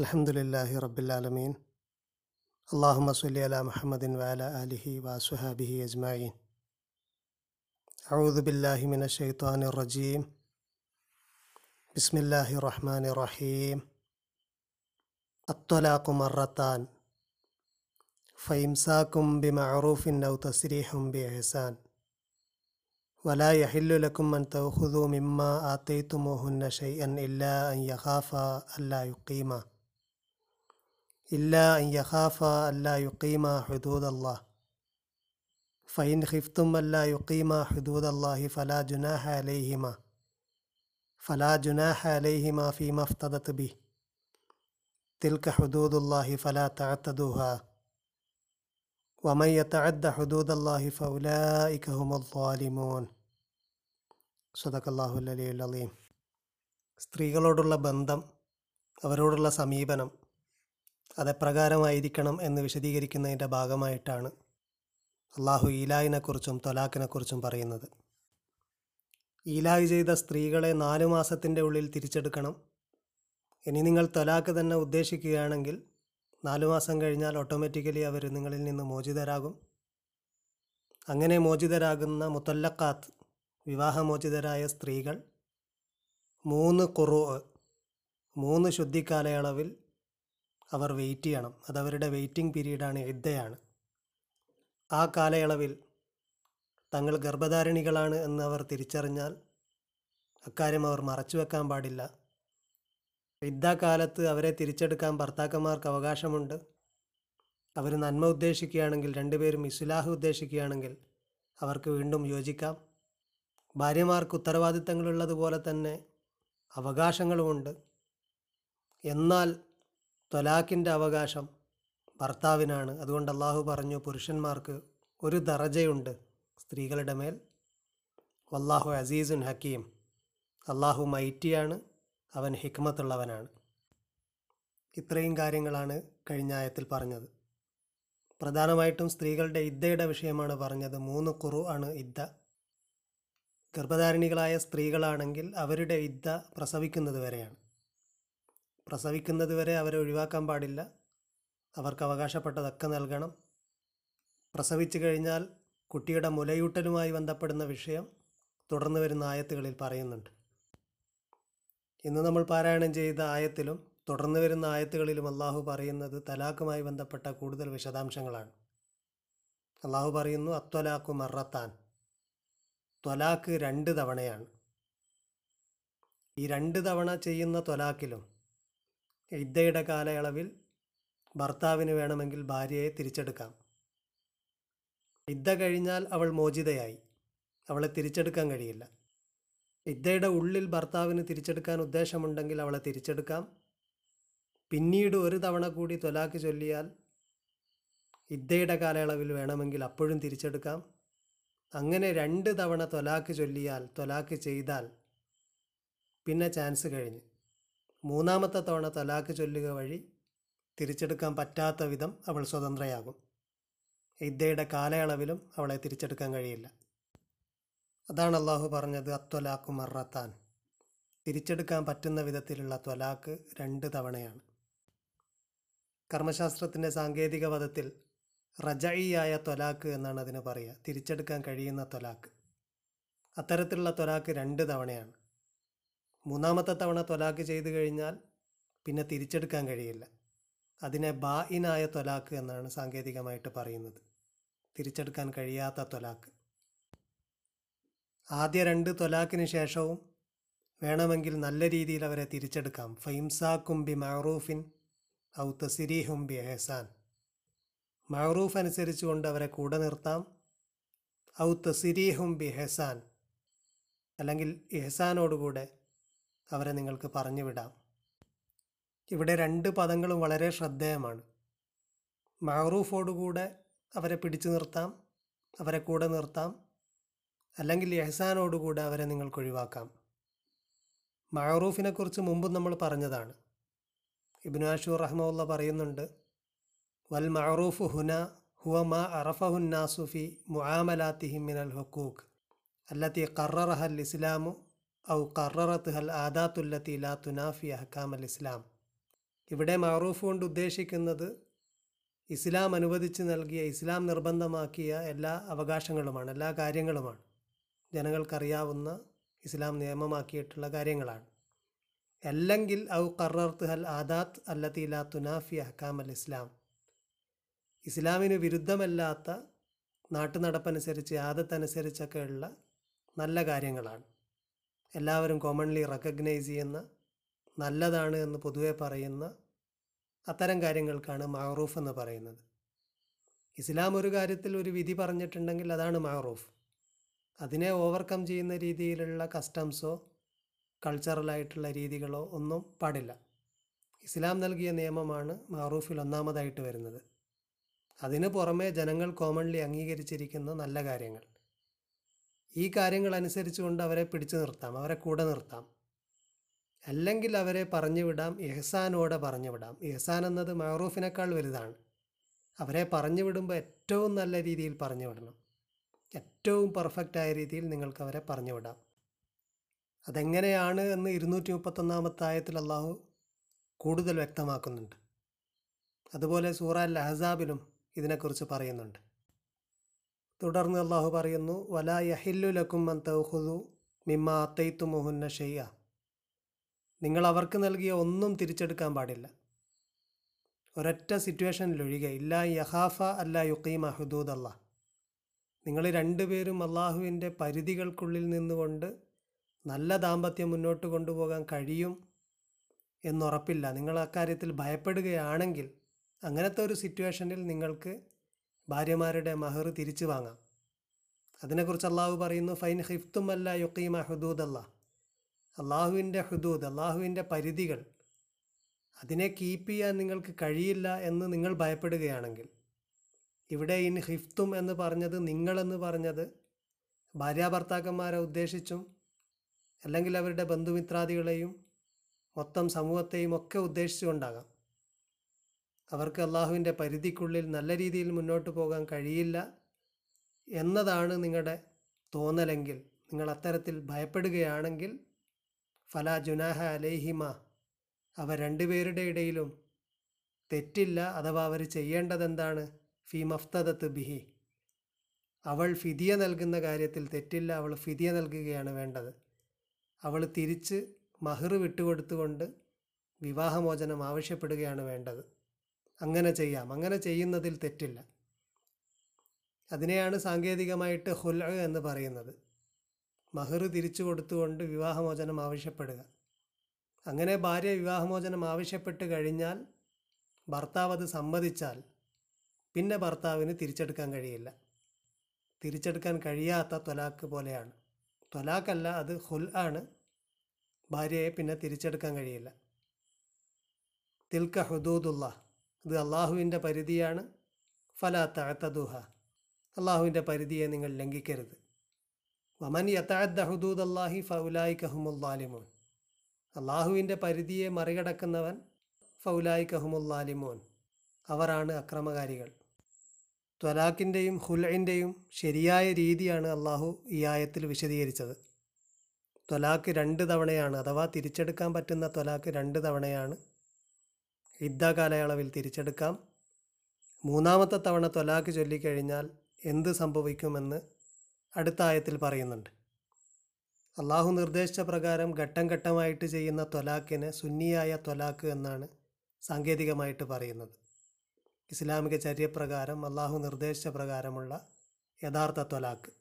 الحمد لله رب العالمين اللهم صل على محمد وعلى آله وصحبه أجمعين أعوذ بالله من الشيطان الرجيم بسم الله الرحمن الرحيم الطلاق مرتان فإمساكم بمعروف أو تسريح بإحسان ولا يحل لكم أن تأخذوا مما آتيتموهن شيئا إلا أن يخافا ألا يقيما إلا أن يخافا ألا يقيما حدود الله فإن خفتم ألا يقيما حدود الله فلا جناح عليهما فلا جناح عليهما فيما افتدت به تلك حدود الله فلا تعتدوها ومن يتعد حدود الله فأولئك هم الظالمون صدق الله العلي العظيم സ്ത്രീകളോടുള്ള ബന്ധം അവരോടുള്ള സമീപനം അതെപ്രകാരമായിരിക്കണം എന്ന് വിശദീകരിക്കുന്നതിന്റെ ഭാഗമായിട്ടാണ് അള്ളാഹു ഈലായിനെക്കുറിച്ചും തൊലാഖിനെക്കുറിച്ചും പറയുന്നത്. ഈലായി ചെയ്ത സ്ത്രീകളെ നാലു മാസത്തിന്റെ ഉള്ളിൽ തിരിച്ചെടുക്കണം. ഇനി നിങ്ങൾ തൊലാക്ക് തന്നെ ഉദ്ദേശിക്കുകയാണെങ്കിൽ നാലു മാസം കഴിഞ്ഞാൽ ഓട്ടോമാറ്റിക്കലി അവർ നിങ്ങളിൽ നിന്ന് മോചിതരാകും. അങ്ങനെ മോചിതരാകുന്ന മുത്തല്ലക്കാത്ത് വിവാഹമോചിതരായ സ്ത്രീകൾ മൂന്ന് കുറു മൂന്ന് ശുദ്ധിക്കാലയളവിൽ അവർ വെയിറ്റ് ചെയ്യണം. അതവരുടെ വെയിറ്റിംഗ് പീരീഡാണ് ഇദ്ദയാണ് ആ കാലയളവിൽ തങ്ങൾ ഗർഭധാരിണികളാണ് എന്ന് അവർ തിരിച്ചറിഞ്ഞാൽ അക്കാര്യം അവർ മറച്ചു വെക്കാൻ പാടില്ല. യുദ്ധകാലത്ത് അവരെ തിരിച്ചെടുക്കാൻ ഭർത്താക്കന്മാർക്ക് അവകാശമുണ്ട്. അവർ നന്മ ഉദ്ദേശിക്കുകയാണെങ്കിൽ രണ്ടുപേരും ഇസ്ലാഹ് ഉദ്ദേശിക്കുകയാണെങ്കിൽ അവർക്ക് വീണ്ടും യോജിക്കാം. ഭാര്യമാർക്ക് ഉത്തരവാദിത്തങ്ങളുള്ളതുപോലെ തന്നെ അവകാശങ്ങളുമുണ്ട്. എന്നാൽ തൊലാഖിന്റെ അവകാശം ഭർത്താവിനാണ്. അതുകൊണ്ട് അള്ളാഹു പറഞ്ഞു പുരുഷന്മാർക്ക് ഒരു ദറജയുണ്ട് സ്ത്രീകളുടെ മേൽ. വല്ലാഹു അസീസുൻ ഹക്കീം. അള്ളാഹു മൈറ്റിയാണ് അവൻ ഹിക്മത്തുള്ളവനാണ്. ഇത്രയും കാര്യങ്ങളാണ് കഴിഞ്ഞ ആയത്തിൽ പറഞ്ഞത്. പ്രധാനമായിട്ടും സ്ത്രീകളുടെ ഇദ്ദയുടെ വിഷയമാണ് പറഞ്ഞത്. മൂന്ന് കുറു ആണ് ഇദ്ദ. ഗർഭധാരിണികളായ സ്ത്രീകളാണെങ്കിൽ അവരുടെ ഇദ്ദ പ്രസവിക്കുന്നത് വരെയാണ്. പ്രസവിക്കുന്നത് വരെ അവരെ ഒഴിവാക്കാൻ പാടില്ല. അവർക്ക് അവകാശപ്പെട്ടതൊക്കെ നൽകണം. പ്രസവിച്ചു കഴിഞ്ഞാൽ കുട്ടിയുടെ മുലയൂട്ടലുമായി ബന്ധപ്പെടുന്ന വിഷയം തുടർന്ന് വരുന്ന ആയത്തുകളിൽ പറയുന്നുണ്ട്. ഇന്ന് നമ്മൾ പാരായണം ചെയ്ത ആയത്തിലും തുടർന്ന് വരുന്ന ആയത്തുകളിലും അള്ളാഹു പറയുന്നത് തലാഖുമായി ബന്ധപ്പെട്ട കൂടുതൽ വിശദാംശങ്ങളാണ്. അള്ളാഹു പറയുന്നു അത്വലാഖു മറത്താൻ. ത്വലാഖ് രണ്ട് തവണയാണ്. ഈ രണ്ട് തവണ ചെയ്യുന്ന ത്വലാഖിലും ഇദ്ദയുടെ കാലയളവിൽ ഭർത്താവിന് വേണമെങ്കിൽ ഭാര്യയെ തിരിച്ചെടുക്കാം. ഇദ്ദ കഴിഞ്ഞാൽ അവൾ മോചിതയായി. അവളെ തിരിച്ചെടുക്കാൻ കഴിയില്ല. ഇദ്ദയുടെ ഉള്ളിൽ ഭർത്താവിന് തിരിച്ചെടുക്കാൻ ഉദ്ദേശമുണ്ടെങ്കിൽ അവളെ തിരിച്ചെടുക്കാം. പിന്നീട് ഒരു തവണ കൂടി തൊലാക്ക് ചൊല്ലിയാൽ ഇദ്ദയുടെ കാലയളവിൽ വേണമെങ്കിൽ അപ്പോഴും തിരിച്ചെടുക്കാം. അങ്ങനെ രണ്ട് തവണ തൊലാക്ക് ചൊല്ലിയാൽ തൊലാക്ക് ചെയ്താൽ പിന്നെ ചാൻസ് കഴിഞ്ഞ്. മൂന്നാമത്തെ തവണ തലാക്ക് ചൊല്ലുക വഴി തിരിച്ചെടുക്കാൻ പറ്റാത്ത വിധം അവൾ സ്വതന്ത്രയാകും. ഇദ്ദയുടെ കാലയളവിലും അവളെ തിരിച്ചെടുക്കാൻ കഴിയില്ല. അതാണ് അള്ളാഹു പറഞ്ഞത് അത്വലാഖു മറത്താൻ. തിരിച്ചെടുക്കാൻ പറ്റുന്ന വിധത്തിലുള്ള ത്വലാക്ക് രണ്ട് തവണയാണ്. കർമ്മശാസ്ത്രത്തിന്റെ സാങ്കേതിക പദത്തിൽ റജയിയായ ത്വലാക്ക് എന്നാണ് അതിന് പറയുക. തിരിച്ചെടുക്കാൻ കഴിയുന്ന ത്വലാക്ക്. അത്തരത്തിലുള്ള ത്വലാക്ക് രണ്ട് തവണയാണ്. മൂന്നാമത്തെ തവണ തൊലാക്ക് ചെയ്തു കഴിഞ്ഞാൽ പിന്നെ തിരിച്ചെടുക്കാൻ കഴിയില്ല. അതിനെ ബാ ഇനായ തൊലാക്ക് എന്നാണ് സാങ്കേതികമായിട്ട് പറയുന്നത്. തിരിച്ചെടുക്കാൻ കഴിയാത്ത തൊലാക്ക്. ആദ്യ രണ്ട് തൊലാക്കിന് ശേഷവും വേണമെങ്കിൽ നല്ല രീതിയിൽ അവരെ തിരിച്ചെടുക്കാം. ഫൈംസാക്കും ബി മഹറൂഫിൻ ഔ തസിരീഹും ബി എഹസാൻ. മഹറൂഫ് അനുസരിച്ചുകൊണ്ട് അവരെ കൂടെ നിർത്താം. ഔ തസിരീഹും ബി ഹെസാൻ അല്ലെങ്കിൽ ഇഹസാനോടുകൂടെ അവരെ നിങ്ങൾക്ക് പറഞ്ഞു വിടാം ഇവിടെ രണ്ട് പദങ്ങളും വളരെ ശ്രദ്ധേയമാണ്. മാറൂഫോടുകൂടെ അവരെ പിടിച്ചു നിർത്താം അവരെ കൂടെ നിർത്താം അല്ലെങ്കിൽ എഹ്സാനോടുകൂടെ അവരെ നിങ്ങൾക്ക് ഒഴിവാക്കാം. മഹറൂഫിനെക്കുറിച്ച് മുമ്പും നമ്മൾ പറഞ്ഞതാണ്. ഇബ്നു അഷൂർ റഹ്മുല്ല പറയുന്നുണ്ട് വൽ മഹറൂഫ് ഹുന ഹുവ മാ അറഫഹുന്നാസുഫി മുആമലാത്തിഹിം മിനൽ അല്ലാത്തി കററഹൽ ഇസ്ലാമു ഔ കററത്ത് ഹൽ ആദാത്തുല്ലത്തി ലാ തുനാഫി അഹ്കാം അൽ ഇസ്ലാം ഇവിടെ മാറൂഫ് കൊണ്ട് ഉദ്ദേശിക്കുന്നത് ഇസ്ലാം അനുവദിച്ച് നൽകിയ ഇസ്ലാം നിർബന്ധമാക്കിയ എല്ലാ അവകാശങ്ങളുമാണ് എല്ലാ കാര്യങ്ങളുമാണ്. ജനങ്ങൾക്കറിയാവുന്ന ഇസ്ലാം നിയമമാക്കിയിട്ടുള്ള കാര്യങ്ങളാണ്. അല്ലെങ്കിൽ ഔ കറർത്ത് ഹൽ ആദാത്ത് അല്ലത്തി ലാ തുനാഫി അഹ്കാം അൽ ഇസ്ലാം. ഇസ്ലാമിന് വിരുദ്ധമല്ലാത്ത നാട്ടുനടപ്പനുസരിച്ച് ആദത്തനുസരിച്ചൊക്കെയുള്ള നല്ല കാര്യങ്ങളാണ്. എല്ലാവരും കോമൺലി റെക്കഗ്നൈസ് ചെയ്യുന്ന നല്ലതാണ് എന്ന് പൊതുവെ പറയുന്ന അത്തരം കാര്യങ്ങൾക്കാണ് മഹറൂഫ് എന്ന് പറയുന്നത്. ഇസ്ലാം ഒരു കാര്യത്തിൽ ഒരു വിധി പറഞ്ഞിട്ടുണ്ടെങ്കിൽ അതാണ് മഹറൂഫ്. അതിനെ ഓവർകം ചെയ്യുന്ന രീതിയിലുള്ള കസ്റ്റംസോ കൾച്ചറലായിട്ടുള്ള രീതികളോ ഒന്നും പാടില്ല. ഇസ്ലാം നൽകിയ നിയമമാണ് മഹറൂഫിൽ ഒന്നാമതായിട്ട് വരുന്നത്. അതിനു പുറമെ ജനങ്ങൾ കോമൺലി അംഗീകരിച്ചിരിക്കുന്ന നല്ല കാര്യങ്ങൾ. ഈ കാര്യങ്ങൾ അനുസരിച്ചുകൊണ്ട് അവരെ പിടിച്ചു നിർത്താം അവരെ കൂടെ നിർത്താം. അല്ലെങ്കിൽ അവരെ പറഞ്ഞു വിടാം ഇഹ്സാനോടെ പറഞ്ഞു വിടാം. എഹ്സാൻ എന്നത് മാറൂഫിനേക്കാൾ വലുതാണ്. അവരെ പറഞ്ഞു വിടുമ്പോൾ ഏറ്റവും നല്ല രീതിയിൽ പറഞ്ഞു വിടണം. ഏറ്റവും പെർഫെക്റ്റായ രീതിയിൽ നിങ്ങൾക്ക് അവരെ പറഞ്ഞു വിടാം. അതെങ്ങനെയാണ് എന്ന് ഇരുന്നൂറ്റി മുപ്പത്തൊന്നാമത്തെ ആയത്തിൽ അള്ളാഹു കൂടുതൽ വ്യക്തമാക്കുന്നുണ്ട്. അതുപോലെ സൂറ അൽ അഹസാബിലും ഇതിനെക്കുറിച്ച് പറയുന്നുണ്ട്. തുടർന്ന് അള്ളാഹു പറയുന്നു വലാ യഹില്ലുലക്കും ലക്കും അൻ തൗഹുദു മിമ്മ അത്തൈത്തു മുഹുന്ന ഷെയ്യ നിങ്ങൾ അവർക്ക് നൽകിയ ഒന്നും തിരിച്ചെടുക്കാൻ പാടില്ല. ഒരൊറ്റ സിറ്റുവേഷനിലൊഴികെ ഇല്ല യഹാഫ അല്ല യുക്കീമ ഹുദൂദ് അല്ലാ നിങ്ങൾ രണ്ടുപേരും അള്ളാഹുവിന്റെ പരിധികൾക്കുള്ളിൽ നിന്നുകൊണ്ട് നല്ല ദാമ്പത്യം മുന്നോട്ട് കൊണ്ടുപോകാൻ കഴിയും എന്നുറപ്പില്ല നിങ്ങൾ അക്കാര്യത്തിൽ ഭയപ്പെടുകയാണെങ്കിൽ അങ്ങനത്തെ ഒരു സിറ്റുവേഷനിൽ നിങ്ങൾക്ക് ഭാര്യമാരുടെ മഹർ തിരിച്ചു വാങ്ങാം. അതിനെക്കുറിച്ച് അള്ളാഹു പറയുന്നു ഫൈൻ ഹിഫ്തും അല്ല യുക്കീമ ഹുദൂദ് അല്ല അള്ളാഹുവിന്റെ ഹുദൂദ് അള്ളാഹുവിന്റെ പരിധികൾ അതിനെ കീപ്പ് ചെയ്യാൻ നിങ്ങൾക്ക് കഴിയില്ല എന്ന് നിങ്ങൾ ഭയപ്പെടുകയാണെങ്കിൽ ഇവിടെ ഇൻ ഹിഫ്തും എന്ന് പറഞ്ഞത് നിങ്ങളെന്ന് പറഞ്ഞത് ഭാര്യാഭർത്താക്കന്മാരെ ഉദ്ദേശിച്ചും അല്ലെങ്കിൽ അവരുടെ ബന്ധുമിത്രാദികളെയും മൊത്തം സമൂഹത്തെയും ഒക്കെ ഉദ്ദേശിച്ചുകൊണ്ടാകാം. അവർക്ക് അള്ളാഹുവിന്റെ പരിധിക്കുള്ളിൽ നല്ല രീതിയിൽ മുന്നോട്ട് പോകാൻ കഴിയില്ല എന്നതാണ് നിങ്ങളുടെ തോന്നലെങ്കിൽ നിങ്ങൾ അത്തരത്തിൽ ഭയപ്പെടുകയാണെങ്കിൽ ഫല ജുനാഹ അലേഹിമ അവ രണ്ടുപേരുടെ ഇടയിലും തെറ്റില്ല അഥവാ അവർ ചെയ്യേണ്ടതെന്താണ്? ഫി മഫ്തദത്ത് ബിഹി. അവൾ ഫിതിയ നൽകുന്ന കാര്യത്തിൽ തെറ്റില്ല അവൾ ഫിതിയ നൽകുകയാണ് വേണ്ടത്. അവൾ തിരിച്ച് മഹർ വിട്ടുകൊടുത്തുകൊണ്ട് വിവാഹമോചനം ആവശ്യപ്പെടുകയാണ് വേണ്ടത്. അങ്ങനെ ചെയ്യാം. അങ്ങനെ ചെയ്യുന്നതിൽ തെറ്റില്ല. അതിനെയാണ് സാങ്കേതികമായിട്ട് ഹുൽ എന്ന് പറയുന്നത്. മഹർ തിരിച്ചു കൊടുത്തുകൊണ്ട് വിവാഹമോചനം ആവശ്യപ്പെടുക. അങ്ങനെ ഭാര്യ വിവാഹമോചനം ആവശ്യപ്പെട്ട് കഴിഞ്ഞാൽ ഭർത്താവ് അത് സമ്മതിച്ചാൽ പിന്നെ ഭർത്താവിന് തിരിച്ചെടുക്കാൻ കഴിയില്ല. തിരിച്ചെടുക്കാൻ കഴിയാത്ത ത്വലാക്ക് പോലെയാണ്. ത്വലാക്കല്ല അത് ഹുൽ ആണ്. ഭാര്യയെ പിന്നെ തിരിച്ചെടുക്കാൻ കഴിയില്ല. തിൽക്ക ഹുദൂദുള്ള ഇത് അള്ളാഹുവിന്റെ പരിധിയാണ്. ഫല തഅത്തദുഹ. അള്ളാഹുവിന്റെ പരിധിയെ നിങ്ങൾ ലംഘിക്കരുത്. വമൻ യഥാദ് ഹുദൂദ് അള്ളാഹി ഫൗലായി കഹുമുല്ലാലിമോൻ അള്ളാഹുവിന്റെ പരിധിയെ മറികടക്കുന്നവൻ ഫൗലായി കഹുമുല്ലാലിമോൻ അവരാണ് അക്രമകാരികൾ. ത്വലാഖിന്റെയും ഹുലൈന്റെയും ശരിയായ രീതിയാണ് അള്ളാഹു ഈ ആയത്തിൽ വിശദീകരിച്ചത്. ത്വലാഖ് രണ്ട് തവണയാണ് അഥവാ തിരിച്ചെടുക്കാൻ പറ്റുന്ന ത്വലാഖ് രണ്ട് തവണയാണ് യുദ്ധ കാലയളവിൽ തിരിച്ചെടുക്കാം. മൂന്നാമത്തെ തവണ ത്വലാഖ് ചൊല്ലിക്കഴിഞ്ഞാൽ എന്ത് സംഭവിക്കുമെന്ന് അടുത്ത ആയത്തിൽ പറയുന്നുണ്ട്. അള്ളാഹു നിർദ്ദേശിച്ച പ്രകാരം ഘട്ടം ഘട്ടമായിട്ട് ചെയ്യുന്ന തൊലാക്കിന് സുന്നിയായ ത്വലാഖ് എന്നാണ് സാങ്കേതികമായിട്ട് പറയുന്നത്. ഇസ്ലാമിക ചര്യപ്രകാരം അള്ളാഹു നിർദ്ദേശിച്ച പ്രകാരമുള്ള യഥാർത്ഥ ത്വലാഖ്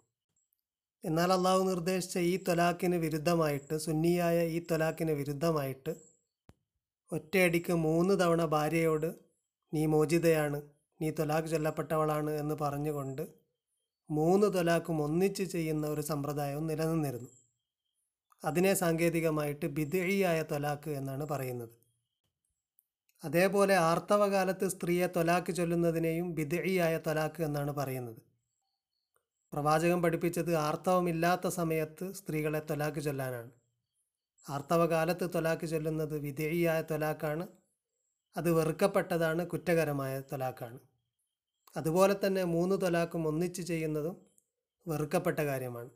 എന്നാൽ അള്ളാഹു നിർദ്ദേശിച്ച ഈ തൊലാക്കിന് വിരുദ്ധമായിട്ട് സുന്നിയായ ഈ തൊലാക്കിന് വിരുദ്ധമായിട്ട് ഒറ്റയടിക്ക് മൂന്ന് തവണ ഭാര്യയോട് നീ മോചിതയാണ് നീ ത്വലാഖ് ചൊല്ലപ്പെട്ടവളാണ് എന്ന് പറഞ്ഞുകൊണ്ട് മൂന്ന് തൊലാഖും ഒന്നിച്ച് ചെയ്യുന്ന ഒരു സമ്പ്രദായവും നിലനിന്നിരുന്നു. അതിനെ സാങ്കേതികമായിട്ട് ബിദഴിയായ തൊലാക്ക് എന്നാണ് പറയുന്നത്. അതേപോലെ ആർത്തവകാലത്ത് സ്ത്രീയെ തൊലാക്ക് ചൊല്ലുന്നതിനെയും ബിദഴിയായ തൊലാക്ക് എന്നാണ് പറയുന്നത്. പ്രവാചകൻ പഠിപ്പിച്ചത് ആർത്തവമില്ലാത്ത സമയത്ത് സ്ത്രീകളെ തൊലാക്ക് ചൊല്ലാനാണ്. ആർത്തവകാലത്ത് തൊലാക്ക് ചൊല്ലുന്നത് വിധേയിയായ തൊലാക്കാണ്. അത് വെറുക്കപ്പെട്ടതാണ് കുറ്റകരമായ തൊലാക്കാണ്. അതുപോലെ തന്നെ മൂന്ന് തൊലാക്കും ഒന്നിച്ച് ചെയ്യുന്നതും വെറുക്കപ്പെട്ട കാര്യമാണ്.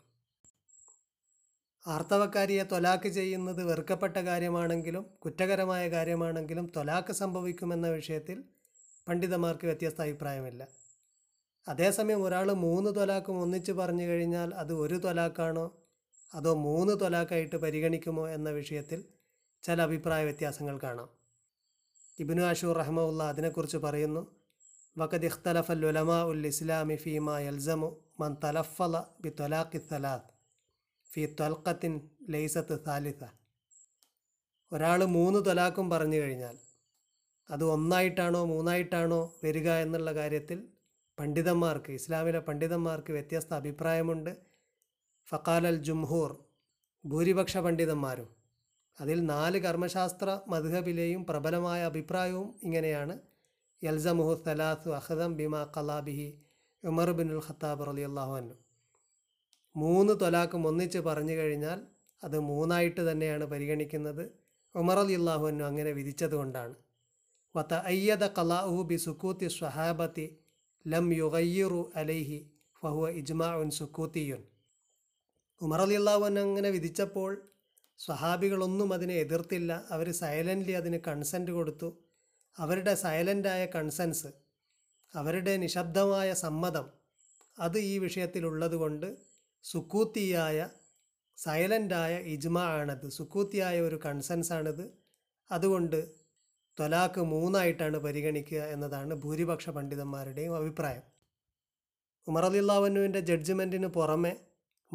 ആർത്തവക്കാരിയെ തൊലാക്ക് ചെയ്യുന്നത് വെറുക്കപ്പെട്ട കാര്യമാണെങ്കിലും കുറ്റകരമായ കാര്യമാണെങ്കിലും തൊലാക്ക് സംഭവിക്കുമെന്ന വിഷയത്തിൽ പണ്ഡിതന്മാർക്ക് വ്യത്യസ്ത അഭിപ്രായമില്ല. അതേസമയം ഒരാൾ മൂന്ന് തൊലാക്കും ഒന്നിച്ച് പറഞ്ഞു കഴിഞ്ഞാൽ അത് ഒരു തൊലാക്കാണോ? അതോ മൂന്ന് തൊലാക്കായിട്ട് പരിഗണിക്കുമോ എന്ന വിഷയത്തിൽ ചില അഭിപ്രായ വ്യത്യാസങ്ങൾ കാണാം. ഇബിനു അഷൂർ റഹ്മുല്ല അതിനെക്കുറിച്ച് പറയുന്നു വഖദ് ഇഖ്തലഫൽ ഉലമാ ഉൽ ഇസ്ലാമി ഫീമ യൽസമു മൻ തലഫല ബി തൊലാഖി സലാത്ത് ഫി ത്വൽക്കത്തിൻ ലൈസത്ത് സാലിസ. ഒരാൾ മൂന്ന് തൊലാക്കും പറഞ്ഞു കഴിഞ്ഞാൽ അത് ഒന്നായിട്ടാണോ മൂന്നായിട്ടാണോ വരിക എന്നുള്ള കാര്യത്തിൽ പണ്ഡിതന്മാർക്ക് ഇസ്ലാമിലെ പണ്ഡിതന്മാർക്ക് വ്യത്യസ്ത അഭിപ്രായമുണ്ട്. ഫക്കാലൽ ജുംഹൂർ ഭൂരിപക്ഷ പണ്ഡിതന്മാരും. അതിൽ നാല് കർമ്മശാസ്ത്ര മധുഹബിലെയും പ്രബലമായ അഭിപ്രായവും ഇങ്ങനെയാണ്. യൽസമുഹു സലാത്തു അഹദം ബിമ കലാബിഹി ഉമർ ബിൻ ബിനുൽ ഖത്താബ് റലി അള്ളാഹുഅന്നു മൂന്ന് തൊലാക്കും ഒന്നിച്ച് പറഞ്ഞു കഴിഞ്ഞാൽ അത് മൂന്നായിട്ട് തന്നെയാണ് പരിഗണിക്കുന്നത്. ഉമർ അലി അള്ളാഹുഅന്നു അങ്ങനെ വിധിച്ചതുകൊണ്ടാണ് വത്ത അയ്യദ കലാഹു ബി സുക്കൂത്തി സ്വഹാബത്തി ലം യുഗയ്യുറു അലൈഹി ഫഹുവ ഇജ്മാ ഉൻ സുക്കൂത്തിയുൻ. ഉമർ അലി അള്ളാഹുഅന്നു അങ്ങനെ വിധിച്ചപ്പോൾ സ്വഹാബികളൊന്നും അതിനെ എതിർത്തില്ല. അവർ സൈലന്റ്ലി അതിന് കൺസെന്റ് കൊടുത്തു. അവരുടെ സൈലന്റായ കൺസെൻസ് അവരുടെ നിശബ്ദമായ സമ്മതം അത് ഈ വിഷയത്തിലുള്ളത് കൊണ്ട് സുക്കൂത്തിയായ സൈലന്റായ ഇജ്മ ആണത് സുക്കൂത്തിയായ ഒരു കൺസെൻസ് ആണിത് അതുകൊണ്ട് ത്വലാക്ക് മൂന്നായിട്ടാണ് പരിഗണിക്കുക എന്നതാണ് ഭൂരിപക്ഷ പണ്ഡിതന്മാരുടെയും അഭിപ്രായം. ഉമർ അലിള്ളാവന്നുവിന്റെ ജഡ്ജ്മെന്റിന് പുറമെ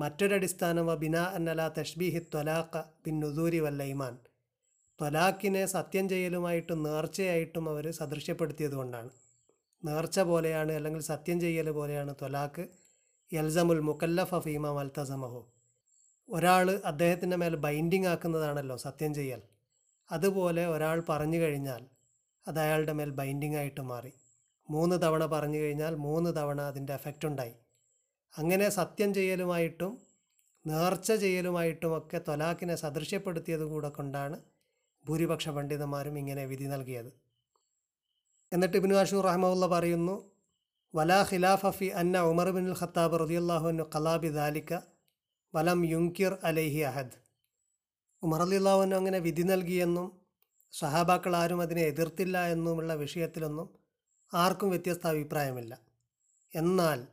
മറ്റൊരടിസ്ഥാനം ബിനാ അന്നല തഷ്ബീഹി ത്വലാഖ ബിൻ നുദൂരി വല്ലൈമാൻ ത്വലാഖിനെ സത്യം ചെയ്യലുമായിട്ടും നേർച്ചയായിട്ടും അവർ സദൃശ്യപ്പെടുത്തിയത് കൊണ്ടാണ്. നേർച്ച പോലെയാണ് അല്ലെങ്കിൽ സത്യം ചെയ്യൽ പോലെയാണ് ത്വലാഖ് യൽസമുൽ മുക്കല്ലഫ ഫീമ മൽത്തസമഹു ഒരാൾ അദ്ദേഹത്തിന്റെ മേൽ ബൈൻഡിങ് ആക്കുന്നതാണല്ലോ സത്യം ചെയ്യൽ. അതുപോലെ ഒരാൾ പറഞ്ഞു കഴിഞ്ഞാൽ അത് അയാളുടെ മേൽ ബൈൻഡിങ് ആയിട്ട് മാറി. മൂന്ന് തവണ പറഞ്ഞു കഴിഞ്ഞാൽ മൂന്ന് തവണ അതിന്റെ എഫക്റ്റ് ഉണ്ടായി. അങ്ങനെ സത്യം ചെയ്യലുമായിട്ടും നേർച്ച ചെയ്യലുമായിട്ടും ഒക്കെ തൊലാഖിനെ സദൃശ്യപ്പെടുത്തിയത് കൂടെ കൊണ്ടാണ് ഭൂരിപക്ഷ പണ്ഡിതന്മാരും ഇങ്ങനെ വിധി നൽകിയത്. എന്നിട്ട് ഇബിനു അഷൂർ റഹ്മുള്ള പറയുന്നു വലാ ഖിലാഫ ഫി അന്ന ഉമർ ബിൻ ഖത്താബ് റദിയല്ലാഹുനു കലാബി ദാലിക്ക വലം യുങ്കിർ അലൈഹി അഹദ്. ഉമർ അലിള്ളാഹുനു അങ്ങനെ വിധി നൽകിയെന്നും സഹാബാക്കൾ ആരും അതിനെ എതിർത്തില്ല എന്നുമുള്ള വിഷയത്തിലൊന്നും ആർക്കും വ്യത്യസ്ത അഭിപ്രായമില്ല. എന്നാൽ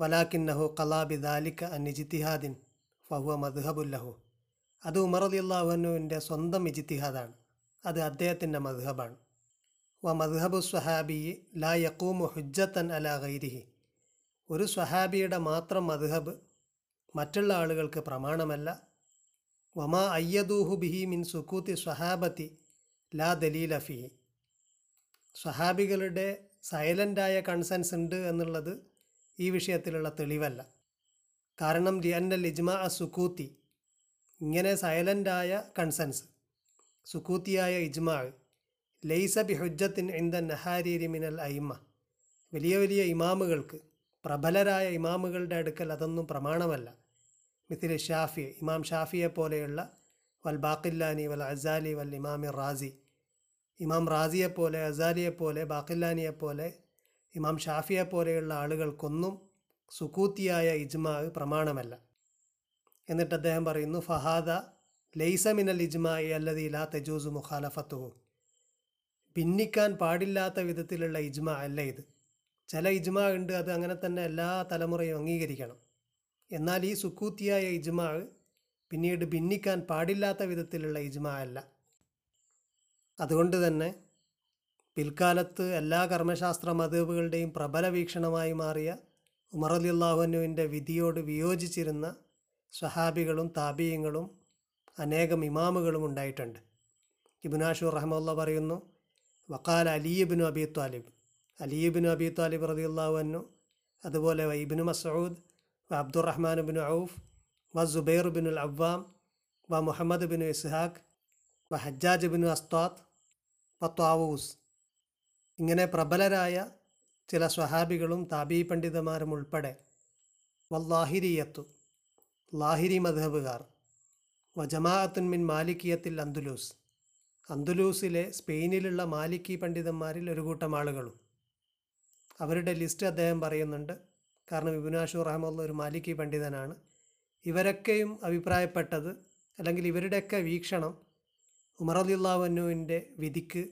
വലാക്കിന്നഹു കലാബി ദാലിക്ക അനിജിത്തിഹാദിൻ ഫഹുവ മദ്ഹബുല്ലഹു അത് ഉമർ അലി അള്ളാഹുനുവിന്റെ സ്വന്തം ഇജിത്തിഹാദാണ്. അത് അദ്ദേഹത്തിന്റെ മദ്ഹബാണ്. വ മദ്ഹബു സ്വഹാബി ലാ യക്കൂമു ഹുജ്ജത്തൻ അല ഗൈരിഹി. ഒരു സ്വഹാബിയുടെ മാത്രം മദ്ഹബ് മറ്റുള്ള ആളുകൾക്ക് പ്രമാണമല്ല. വമാ അയ്യദൂഹു ബിഹി മിൻ സുക്കൂത്തി സ്വഹാബത്തി ലാ ദലീൽ ഫിഹി. സ്വഹാബികളുടെ സൈലന്റായ കൺസെൻസ് ഉണ്ട് എന്നുള്ളത് ഈ വിഷയത്തിലുള്ള തെളിവല്ല. കാരണം ലിയന്നൽ ഇജ്മ അ സുക്കൂത്തി ഇങ്ങനെ സൈലന്റായ കൺസെൻസ് സുക്കൂത്തിയായ ഇജ്മാ ലൈസ ഇൻ ഇന്ദ നഹാരീരി മിനൽ അയിമ വലിയ വലിയ ഇമാമുകൾക്ക് പ്രബലരായ ഇമാമുകളുടെ അടുക്കൽ അതൊന്നും പ്രമാണമല്ല. മിഥിൽ ഷാഫി ഇമാം ഷാഫിയെ പോലെയുള്ള വൽ ബാക്കില്ലാനി വൽ അസാലി വൽ ഇമാമി റാസി ഇമാം റാസിയെപ്പോലെ അസാലിയെപ്പോലെ ബാക്കില്ലാനിയെപ്പോലെ പോലെ ബാക്കില്ലാനിയെ പോലെ ഇമാം ഷാഫിയെ പോലെയുള്ള ആളുകൾക്കൊന്നും സുക്കൂത്തിയായ ഇജ്മാ പ്രമാണമല്ല. എന്നിട്ട് അദ്ദേഹം പറയുന്നു ഫഹാദ ലൈസമിനൽ ഇജ്മായി അല്ലതി ലാ തെജൂസ് മുഖാലഫത്തുഹു. ഭിന്നിക്കാൻ പാടില്ലാത്ത വിധത്തിലുള്ള ഇജ്മ അല്ല ഇത്. ചില ഇജ്മ ഉണ്ട് അത് അങ്ങനെ തന്നെ എല്ലാ തലമുറയും അംഗീകരിക്കണം. എന്നാൽ ഈ സുക്കൂത്തിയായ ഇജ്മാ പിന്നീട് ഭിന്നിക്കാൻ പാടില്ലാത്ത വിധത്തിലുള്ള ഇജ്മ അല്ല. അതുകൊണ്ട് തന്നെ പിൽക്കാലത്ത് എല്ലാ കർമ്മശാസ്ത്ര മതബുകളുടെയും പ്രബല വീക്ഷണമായി മാറിയ ഉമർ അലി അള്ളാഹുനുവിന്റെ വിധിയോട് വിയോജിച്ചിരുന്ന സ്വഹാബികളും താബീയങ്ങളും അനേകം ഇമാമുകളും ഉണ്ടായിട്ടുണ്ട്. ഇബുനാഷു റഹ്മുള്ള പറയുന്നു വക്കാൽ അലിയബിനു അബി താലിബ് അലിയബിനു അബി താലിബ് റതി അള്ളാഹുനു അതുപോലെ ഇബിനു മസൂദ് വ അബ്ദുറഹ്മാൻ ബിൻ ഔഫ് വ സുബൈർ ബിനുൽ അവ്വാം വ മുഹമ്മദ് ബിനു ഇസ്ഹാഖ് വ ഹജ്ജാജ് ബിനു അസ്താത്ത് വ ത്വാവൂസ്. ഇങ്ങനെ പ്രബലരായ ചില സ്വഹാബികളും താബി പണ്ഡിതന്മാരും ഉൾപ്പെടെ. വല്ലാഹിരിയത്തു ലാഹിരി മധബുകാർ വ ജമാഅത്തുൻ മിൻ മാലിക്കിയത്തിൽ അന്തുലൂസ് അന്തുലൂസിലെ സ്പെയിനിലുള്ള മാലിക്കി പണ്ഡിതന്മാരിൽ ഒരു കൂട്ടം ആളുകളും. അവരുടെ ലിസ്റ്റ് അദ്ദേഹം പറയുന്നുണ്ട്. കാരണം ഇബുനാഷു റഹമുള്ള ഒരു മാലിക്കി പണ്ഡിതനാണ്. ഇവരൊക്കെയും അഭിപ്രായപ്പെട്ടത് അല്ലെങ്കിൽ ഇവരുടെയൊക്കെ വീക്ഷണം ഉമർ ഉമറലിള്ളാവന്നുവിന്റെ വിധിക്ക്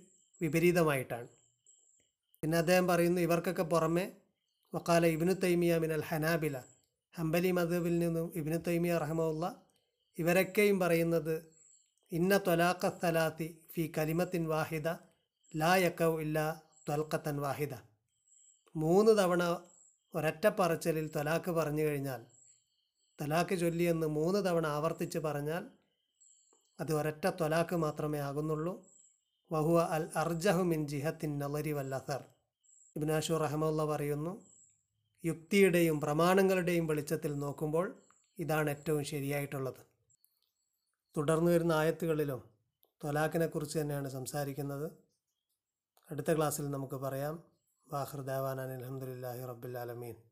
വിപരീതമായിട്ടാണ്. പിന്നെ അദ്ദേഹം പറയുന്നു ഇവർക്കൊക്കെ പുറമെ വക്കാല ഇബിനു തൈമിയ മിനൽ ഹനാബില. ഹംബലി മദബിൽ നിന്നും ഇബിനു തൈമിയ റഹമുള്ള ഇവരൊക്കെയും പറയുന്നത് ഇന്ന ത്വലാഖ സ്ഥലാത്തി ഫി കലിമത്തിൻ വാഹിദ ലാ യക്കൗ ഇല്ല ത്വൽക്കത്തൻ വാഹിദ. മൂന്ന് തവണ ഒരൊറ്റ പറച്ചലിൽ ത്വലാഖ് പറഞ്ഞു കഴിഞ്ഞാൽ തലാക്ക് ചൊല്ലിയെന്ന് മൂന്ന് തവണ ആവർത്തിച്ച് പറഞ്ഞാൽ അത് ഒരൊറ്റ ത്വലാഖ് മാത്രമേ ആകുന്നുള്ളൂ. വഹുവ അൽ അർജഹു മിൻ ജിഹത്തിൻ വൽ വല്ലസർ ഇബ്നാഷു റഹമുല്ല പറയുന്നു യുക്തിയുടെയും പ്രമാണങ്ങളുടെയും വെളിച്ചത്തിൽ നോക്കുമ്പോൾ ഇതാണ് ഏറ്റവും ശരിയായിട്ടുള്ളത്. തുടർന്നു വരുന്ന ആയത്തുകളിലും തൊലാഖിനെക്കുറിച്ച് തന്നെയാണ് സംസാരിക്കുന്നത്. അടുത്ത ക്ലാസ്സിൽ നമുക്ക് പറയാം. വാഹൃദാവാൻ അലഹമുല്ലാഹി റബ്ബുലാലമീൻ